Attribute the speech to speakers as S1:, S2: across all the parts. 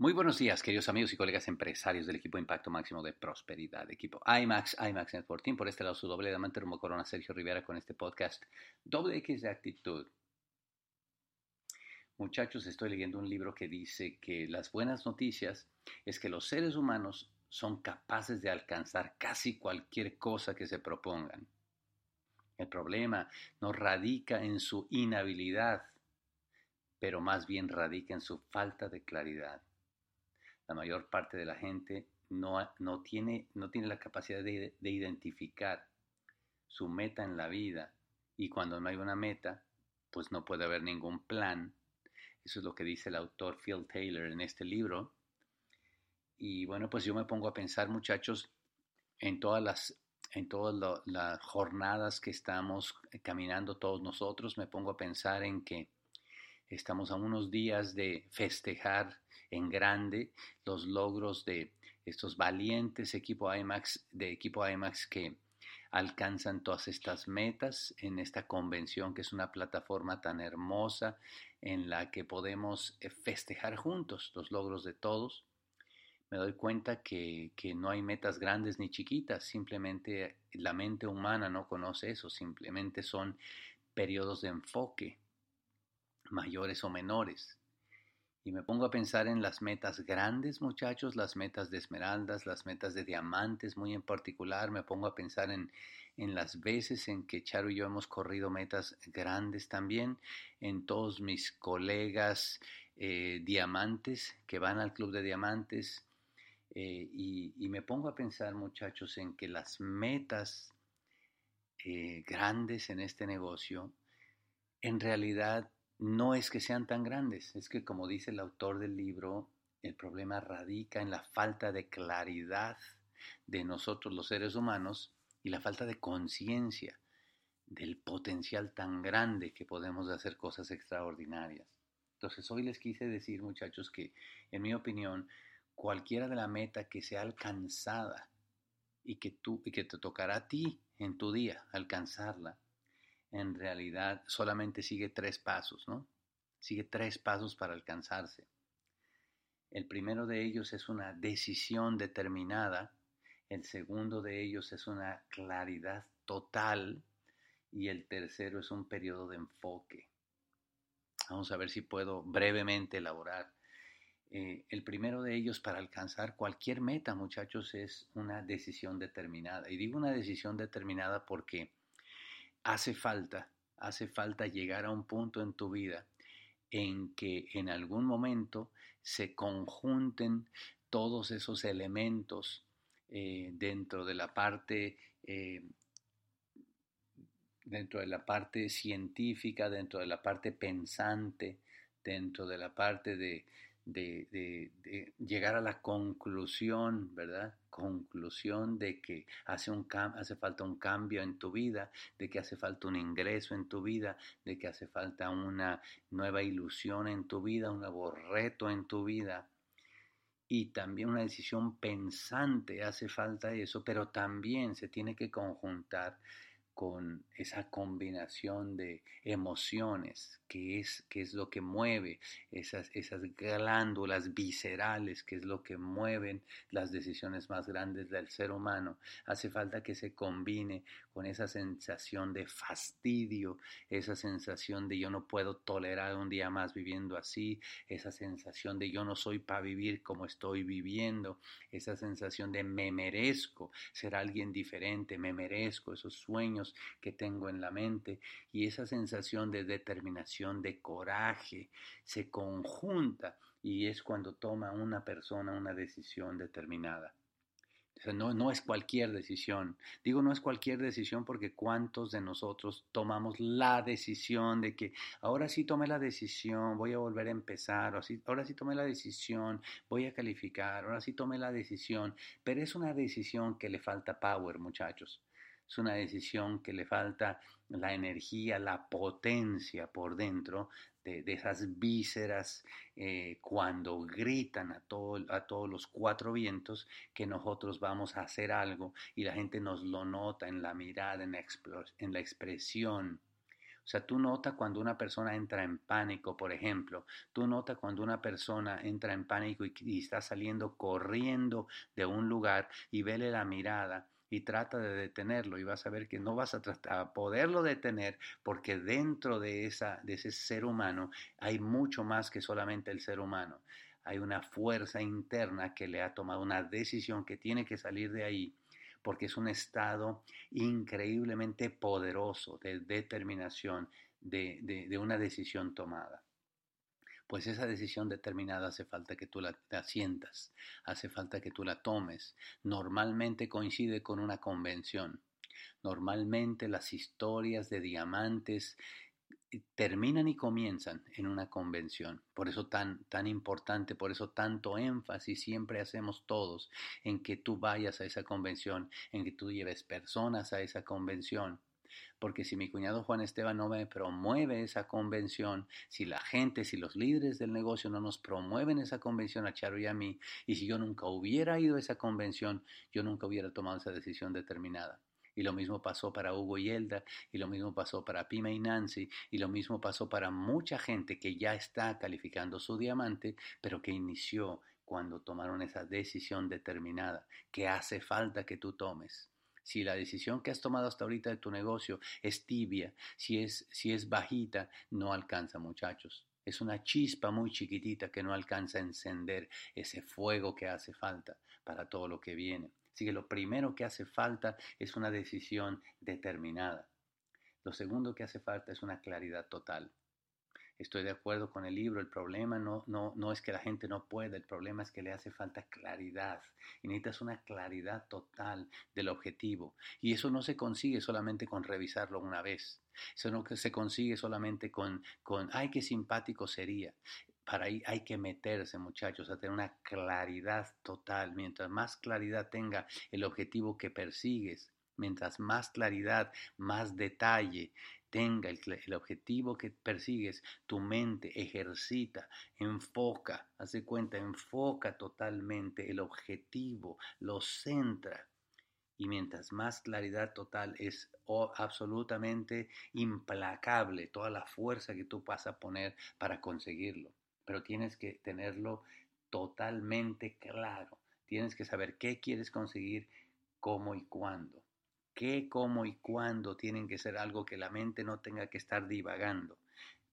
S1: Muy buenos días, queridos amigos y colegas empresarios del equipo Impacto Máximo de Prosperidad, equipo IMAX, IMAX Network Team. Por este lado, su doble diamante Romo Corona, Sergio Rivera, con este podcast Doble X de Actitud. Muchachos, estoy leyendo un libro que dice que las buenas noticias es que los seres humanos son capaces de alcanzar casi cualquier cosa que se propongan. El problema no radica en su inhabilidad, pero más bien radica en su falta de claridad la mayor parte de la gente no, no, tiene, no tiene la capacidad de, de identificar su meta en la vida y cuando no hay una meta, pues no puede haber ningún plan. Eso es lo que dice el autor Phil Taylor en este libro. Y bueno, pues yo me pongo a pensar, muchachos, en todas las, en todas las jornadas que estamos caminando todos nosotros, me pongo a pensar en que Estamos a unos días de festejar en grande los logros de estos valientes equipos IMAX, de equipo IMAX que alcanzan todas estas metas en esta convención que es una plataforma tan hermosa en la que podemos eh, festejar juntos los logros de todos. Me doy cuenta que, que no hay metas grandes ni chiquitas, simplemente la mente humana no conoce eso, simplemente son periodos de enfoque mayores o menores. Y me pongo a pensar en las metas grandes, muchachos, las metas de esmeraldas, las metas de diamantes, muy en particular. Me pongo a pensar en, en las veces en que Charo y yo hemos corrido metas grandes también, en todos mis colegas eh, diamantes que van al club de diamantes. Eh, y, me pongo a pensar, muchachos, en que las metas eh, grandes en este negocio en realidad no es que sean tan grandes, es que como dice el autor del libro, el problema radica en la falta de claridad de nosotros los seres humanos y la falta de conciencia del potencial tan grande que podemos hacer cosas extraordinarias. Entonces hoy les quise decir muchachos que en mi opinión cualquiera de la meta que sea alcanzada y que tú y que te tocará a ti en tu día alcanzarla en realidad solamente sigue tres pasos, ¿no? Sigue tres pasos para alcanzarse. El primero de ellos es una decisión determinada, el segundo de ellos es una claridad total y el tercero es un periodo de enfoque. Vamos a ver si puedo brevemente elaborar. Eh, el primero de ellos para alcanzar cualquier meta, muchachos, es una decisión determinada. Y digo una decisión determinada porque hace falta, hace falta llegar a un punto en tu vida en que en algún momento se conjunten todos esos elementos eh, dentro de la parte eh, dentro de la parte científica, dentro de la parte pensante, dentro de la parte de, de, llegar a la conclusión, ¿verdad? Conclusión de que hace, un hace falta un cambio en tu vida, de que hace falta un ingreso en tu vida, de que hace falta una nueva ilusión en tu vida, un nuevo reto en tu vida. Y también una decisión pensante, hace falta eso, pero también se tiene que conjuntar con esa combinación de emociones, que es, que es lo que mueve esas, esas glándulas viscerales, que es lo que mueven las decisiones más grandes del ser humano. Hace falta que se combine con esa sensación de fastidio, esa sensación de yo no puedo tolerar un día más viviendo así, esa sensación de yo no soy para vivir como estoy viviendo, esa sensación de me merezco ser alguien diferente, me merezco esos sueños que tengo en la mente y esa sensación de determinación, de coraje, se conjunta y es cuando toma una persona una decisión determinada. no, no es cualquier decisión. Digo no es cualquier decisión porque cuántos de nosotros tomamos la decisión de que ahora sí tomé la decisión, voy a volver a empezar, o así, ahora sí tomé la decisión, voy a calificar, ahora sí tomé la decisión, pero es una decisión que le falta power, muchachos es una decisión que le falta la energía, la potencia por dentro de, esas vísceras eh, cuando gritan a, todo, a todos los cuatro vientos que nosotros vamos a hacer algo y la gente nos lo nota en la mirada, en la, en la expresión. O sea, tú notas cuando una persona entra en pánico, por ejemplo, tú notas cuando una persona entra en pánico y, está saliendo corriendo de un lugar y vele la mirada y trata de detenerlo y vas a ver que no vas a, poderlo detener porque dentro de ese ser humano hay mucho más que solamente el ser humano. Hay una fuerza interna que le ha tomado una decisión que tiene que salir de ahí porque es un estado increíblemente poderoso de determinación, de, una decisión tomada. Pues esa decisión determinada hace falta que tú la, la, sientas, hace falta que tú la tomes. Normalmente coincide con una convención. Normalmente las historias de diamantes terminan y comienzan en una convención. Por eso tan, tan importante, por eso tanto énfasis siempre hacemos todos en que tú vayas a esa convención, en que tú lleves personas a esa convención. Porque si mi cuñado Juan Esteban no me promueve esa convención, si la gente, si los líderes del negocio no nos promueven esa convención a Charo y a mí, y si yo nunca hubiera ido a esa convención, yo nunca hubiera tomado esa decisión determinada. Y lo mismo pasó para Hugo y Elda, y lo mismo pasó para Pima y Nancy, y lo mismo pasó para mucha gente que ya está calificando su diamante, pero que inició cuando tomaron esa decisión determinada, que hace falta que tú tomes. Si la decisión que has tomado hasta ahorita de tu negocio es tibia, si es, si es bajita, no alcanza, muchachos. Es una chispa muy chiquitita que no alcanza a encender ese fuego que hace falta para todo lo que viene. Así que lo primero que hace falta es una decisión determinada. Lo segundo que hace falta es una claridad total. Estoy de acuerdo con el libro, el problema no, no, no es que la gente no pueda, el problema es que le hace falta claridad. Y necesitas una claridad total del objetivo. Y eso no se consigue solamente con revisarlo una vez. Eso no se consigue solamente con, con ay, qué simpático sería para ahí hay que meterse, muchachos, a tener una claridad total. Mientras más claridad tenga el objetivo que persigues, mientras más claridad, más detalle tenga el, objetivo que persigues, tu mente ejercita, enfoca, hace cuenta, enfoca totalmente el objetivo, lo centra. Y mientras más claridad total es absolutamente implacable toda la fuerza que tú vas a poner para conseguirlo pero tienes que tenerlo totalmente claro. Tienes que saber qué quieres conseguir, cómo y cuándo. Qué, cómo y cuándo tienen que ser algo que la mente no tenga que estar divagando.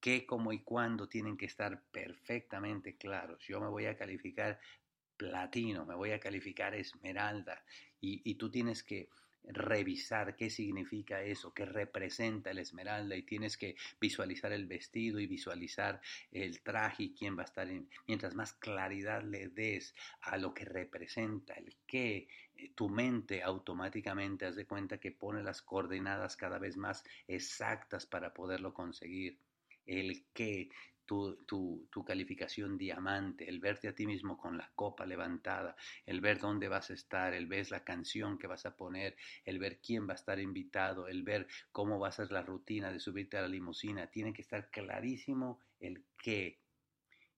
S1: Qué, cómo y cuándo tienen que estar perfectamente claros. Yo me voy a calificar platino, me voy a calificar esmeralda y, y tú tienes que revisar qué significa eso, qué representa el esmeralda y tienes que visualizar el vestido y visualizar el traje y quién va a estar en. Mientras más claridad le des a lo que representa, el qué, eh, tu mente automáticamente hace cuenta que pone las coordenadas cada vez más exactas para poderlo conseguir. El qué, tu, calificación diamante, el verte a ti mismo con la copa levantada, el ver dónde vas a estar, el ver la canción que vas a poner, el ver quién va a estar invitado, el ver cómo va a ser la rutina de subirte a la limusina. Tiene que estar clarísimo el qué.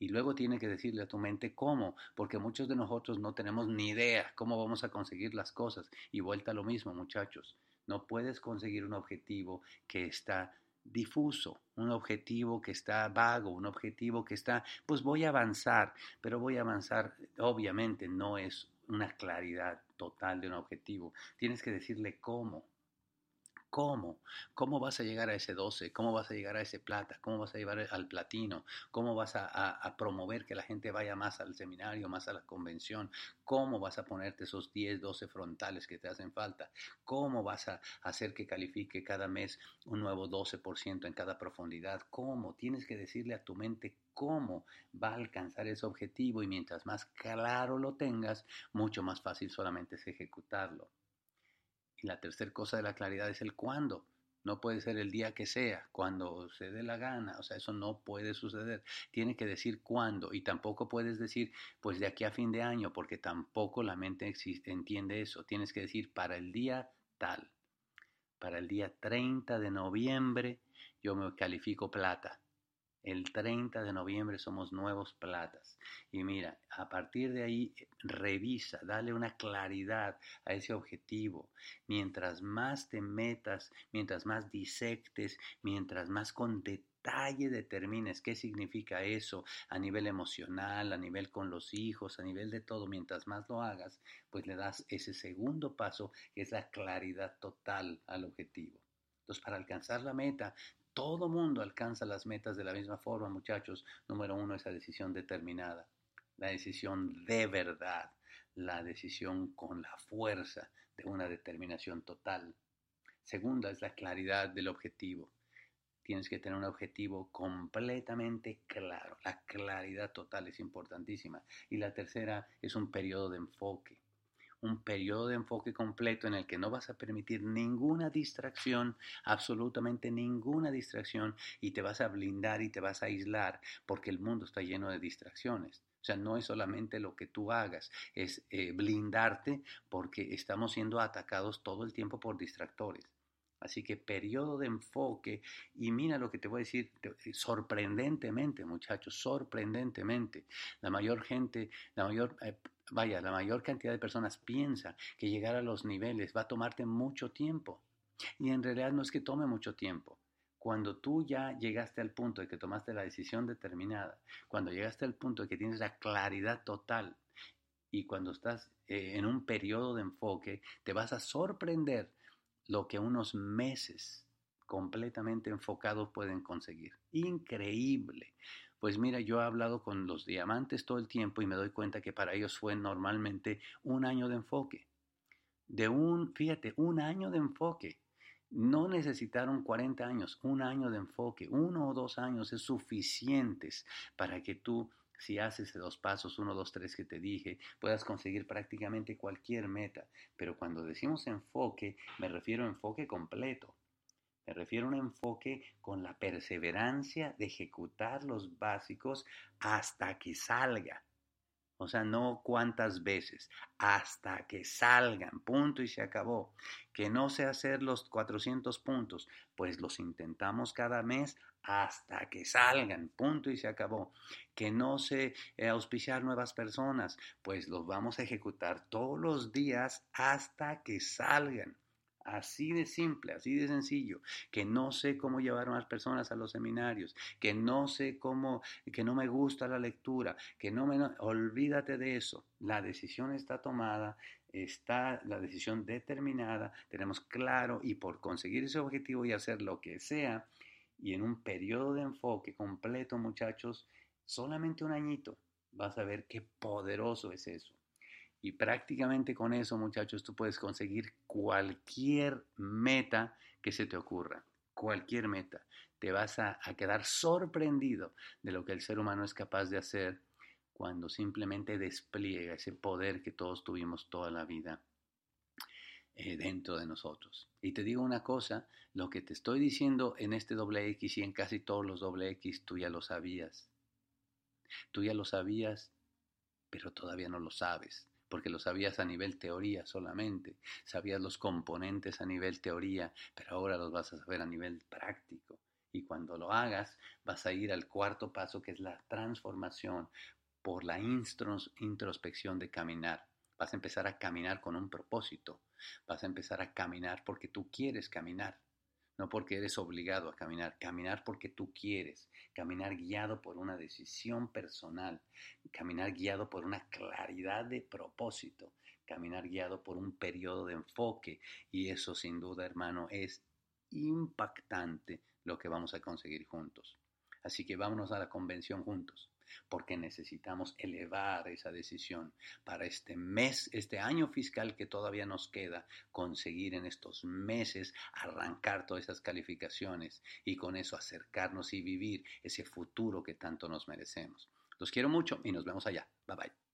S1: Y luego tiene que decirle a tu mente cómo, porque muchos de nosotros no tenemos ni idea cómo vamos a conseguir las cosas. Y vuelta a lo mismo, muchachos. No puedes conseguir un objetivo que está difuso, un objetivo que está vago, un objetivo que está, pues voy a avanzar, pero voy a avanzar, obviamente no es una claridad total de un objetivo, tienes que decirle cómo, ¿Cómo? ¿Cómo vas a llegar a ese 12? ¿Cómo vas a llegar a ese plata? ¿Cómo vas a llevar al platino? ¿Cómo vas a, promover que la gente vaya más al seminario, más a la convención? ¿Cómo vas a ponerte esos 10, 12 frontales que te hacen falta? ¿Cómo vas a hacer que califique cada mes un nuevo 12% en cada profundidad? ¿Cómo? Tienes que decirle a tu mente cómo va a alcanzar ese objetivo y mientras más claro lo tengas, mucho más fácil solamente es ejecutarlo. Y la tercera cosa de la claridad es el cuándo. No puede ser el día que sea, cuando se dé la gana, o sea, eso no puede suceder. Tiene que decir cuándo y tampoco puedes decir, pues de aquí a fin de año, porque tampoco la mente entiende eso. Tienes que decir para el día tal. Para el día 30 de noviembre yo me califico plata El 30 de noviembre somos nuevos platas. Y mira, a partir de ahí revisa, dale una claridad a ese objetivo. Mientras más te metas, mientras más disectes, mientras más con detalle determines qué significa eso a nivel emocional, a nivel con los hijos, a nivel de todo, mientras más lo hagas, pues le das ese segundo paso que es la claridad total al objetivo. Entonces, para alcanzar la meta, todo mundo alcanza las metas de la misma forma, muchachos. Número uno, esa decisión determinada, la decisión de verdad, la decisión con la fuerza de una determinación total. Segunda es la claridad del objetivo. Tienes que tener un objetivo completamente claro. La claridad total es importantísima. Y la tercera es un periodo de enfoque un periodo de enfoque completo en el que no vas a permitir ninguna distracción, absolutamente ninguna distracción, y te vas a blindar y te vas a aislar porque el mundo está lleno de distracciones. O sea, no es solamente lo que tú hagas, es eh, blindarte porque estamos siendo atacados todo el tiempo por distractores. Así que periodo de enfoque, y mira lo que te voy a decir, sorprendentemente, muchachos, sorprendentemente, la mayor gente, la mayor eh, vaya, la mayor cantidad de personas piensa que llegar a los niveles va a tomarte mucho tiempo. Y en realidad no es que tome mucho tiempo. Cuando tú ya llegaste al punto de que tomaste la decisión determinada, cuando llegaste al punto de que tienes la claridad total y cuando estás eh, en un periodo de enfoque, te vas a sorprender lo que unos meses completamente enfocados pueden conseguir. Increíble. Pues mira, yo he hablado con los diamantes todo el tiempo y me doy cuenta que para ellos fue normalmente un año de enfoque. De un, fíjate, un año de enfoque. No necesitaron 40 años, un año de enfoque, uno o dos años es suficientes para que tú, si haces los pasos, uno, dos, tres que te dije, puedas conseguir prácticamente cualquier meta. Pero cuando decimos enfoque, me refiero a enfoque completo. Me refiero a un enfoque con la perseverancia de ejecutar los básicos hasta que salga. O sea, no cuántas veces, hasta que salgan, punto y se acabó. Que no sé hacer los 400 puntos, pues los intentamos cada mes hasta que salgan, punto y se acabó. Que no sé eh, auspiciar nuevas personas, pues los vamos a ejecutar todos los días hasta que salgan. Así de simple, así de sencillo, que no sé cómo llevar más personas a los seminarios, que no sé cómo, que no me gusta la lectura, que no me... Olvídate de eso. La decisión está tomada, está la decisión determinada, tenemos claro y por conseguir ese objetivo y hacer lo que sea, y en un periodo de enfoque completo, muchachos, solamente un añito, vas a ver qué poderoso es eso. Y prácticamente con eso, muchachos, tú puedes conseguir cualquier meta que se te ocurra. Cualquier meta. Te vas a, quedar sorprendido de lo que el ser humano es capaz de hacer cuando simplemente despliega ese poder que todos tuvimos toda la vida eh, dentro de nosotros. Y te digo una cosa, lo que te estoy diciendo en este doble X y en casi todos los doble X, tú ya lo sabías. Tú ya lo sabías, pero todavía no lo sabes porque lo sabías a nivel teoría solamente, sabías los componentes a nivel teoría, pero ahora los vas a saber a nivel práctico. Y cuando lo hagas, vas a ir al cuarto paso, que es la transformación por la introspección de caminar. Vas a empezar a caminar con un propósito. Vas a empezar a caminar porque tú quieres caminar no porque eres obligado a caminar, caminar porque tú quieres, caminar guiado por una decisión personal, caminar guiado por una claridad de propósito, caminar guiado por un periodo de enfoque y eso sin duda, hermano, es impactante lo que vamos a conseguir juntos. Así que vámonos a la convención juntos porque necesitamos elevar esa decisión para este mes, este año fiscal que todavía nos queda, conseguir en estos meses arrancar todas esas calificaciones y con eso acercarnos y vivir ese futuro que tanto nos merecemos. Los quiero mucho y nos vemos allá. Bye bye.